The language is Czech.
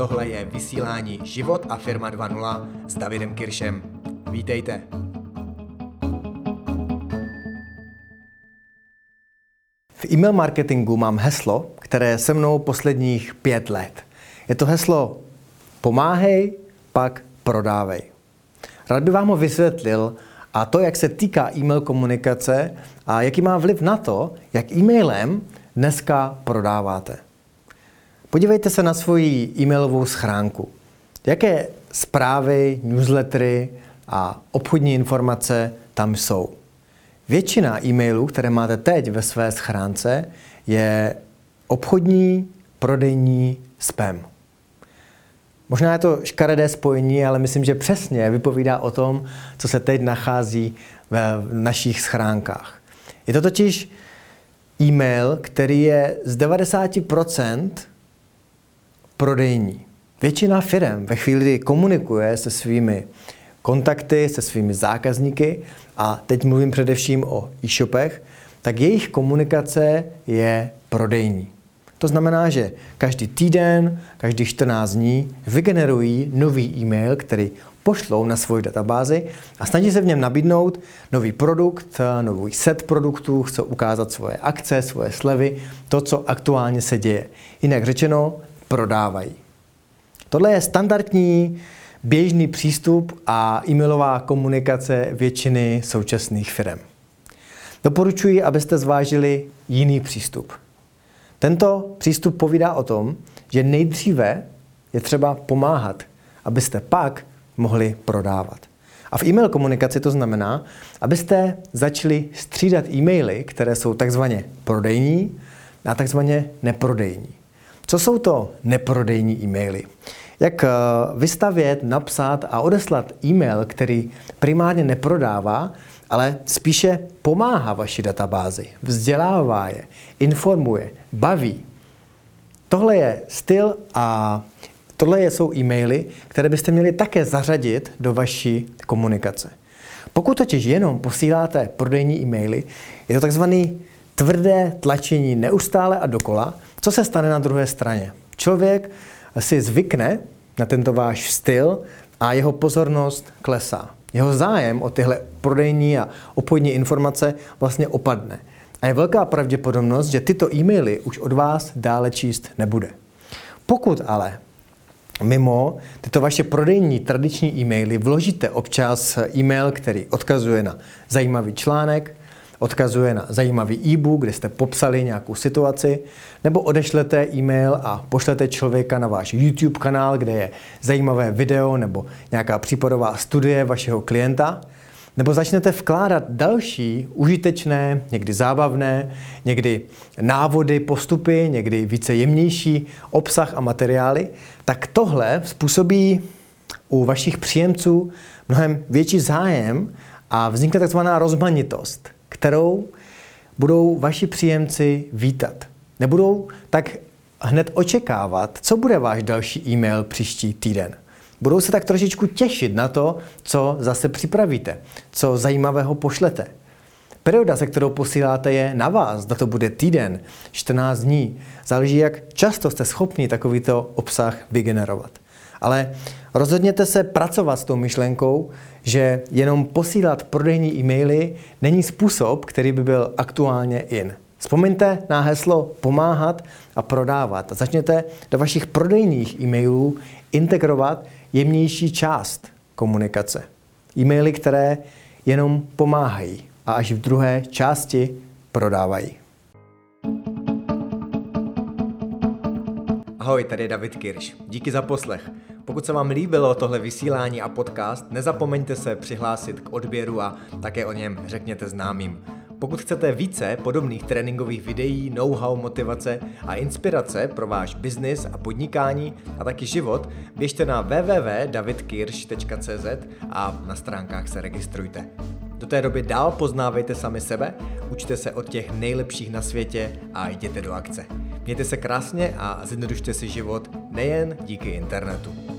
tohle je vysílání Život a firma 2.0 s Davidem Kiršem. Vítejte. V e-mail marketingu mám heslo, které je se mnou posledních pět let. Je to heslo pomáhej, pak prodávej. Rád bych vám ho vysvětlil a to, jak se týká e-mail komunikace a jaký má vliv na to, jak e-mailem dneska prodáváte. Podívejte se na svoji e-mailovou schránku. Jaké zprávy, newslettery a obchodní informace tam jsou. Většina e-mailů, které máte teď ve své schránce, je obchodní, prodejní spam. Možná je to škaredé spojení, ale myslím, že přesně vypovídá o tom, co se teď nachází v našich schránkách. Je to totiž e-mail, který je z 90% prodejní. Většina firm ve chvíli, kdy komunikuje se svými kontakty, se svými zákazníky, a teď mluvím především o e-shopech, tak jejich komunikace je prodejní. To znamená, že každý týden, každý 14 dní vygenerují nový e-mail, který pošlou na svoji databázi a snaží se v něm nabídnout nový produkt, nový set produktů, chcou ukázat svoje akce, svoje slevy, to, co aktuálně se děje. Jinak řečeno, prodávají. Tohle je standardní, běžný přístup a e-mailová komunikace většiny současných firm. Doporučuji, abyste zvážili jiný přístup. Tento přístup povídá o tom, že nejdříve je třeba pomáhat, abyste pak mohli prodávat. A v e-mail komunikaci to znamená, abyste začali střídat e-maily, které jsou takzvaně prodejní a takzvaně neprodejní. Co jsou to neprodejní e-maily? Jak eh, vystavět, napsat a odeslat e-mail, který primárně neprodává, ale spíše pomáhá vaší databázi, vzdělává je, informuje, baví. Tohle je styl a tohle jsou e-maily, které byste měli také zařadit do vaší komunikace. Pokud totiž jenom posíláte prodejní e-maily, je to takzvaný tvrdé tlačení neustále a dokola, co se stane na druhé straně. Člověk si zvykne na tento váš styl a jeho pozornost klesá. Jeho zájem o tyhle prodejní a obchodní informace vlastně opadne. A je velká pravděpodobnost, že tyto e-maily už od vás dále číst nebude. Pokud ale mimo tyto vaše prodejní tradiční e-maily vložíte občas e-mail, který odkazuje na zajímavý článek, odkazuje na zajímavý e-book, kde jste popsali nějakou situaci, nebo odešlete e-mail a pošlete člověka na váš YouTube kanál, kde je zajímavé video nebo nějaká případová studie vašeho klienta, nebo začnete vkládat další užitečné, někdy zábavné, někdy návody, postupy, někdy více jemnější obsah a materiály, tak tohle způsobí u vašich příjemců mnohem větší zájem a vznikne takzvaná rozmanitost kterou budou vaši příjemci vítat. Nebudou tak hned očekávat, co bude váš další e-mail příští týden. Budou se tak trošičku těšit na to, co zase připravíte, co zajímavého pošlete. Perioda, se kterou posíláte, je na vás. Zda to bude týden, 14 dní. Záleží, jak často jste schopni takovýto obsah vygenerovat. Ale rozhodněte se pracovat s tou myšlenkou, že jenom posílat prodejní e-maily není způsob, který by byl aktuálně in. Vzpomeňte na heslo pomáhat a prodávat a začněte do vašich prodejních e-mailů integrovat jemnější část komunikace. E-maily, které jenom pomáhají a až v druhé části prodávají. Ahoj, tady je David Kirš. Díky za poslech. Pokud se vám líbilo tohle vysílání a podcast, nezapomeňte se přihlásit k odběru a také o něm řekněte známým. Pokud chcete více podobných tréninkových videí, know-how, motivace a inspirace pro váš biznis a podnikání a taky život, běžte na www.davidkirsch.cz a na stránkách se registrujte. Do té doby dál poznávejte sami sebe, učte se od těch nejlepších na světě a jděte do akce. Mějte se krásně a zjednodušte si život nejen díky internetu.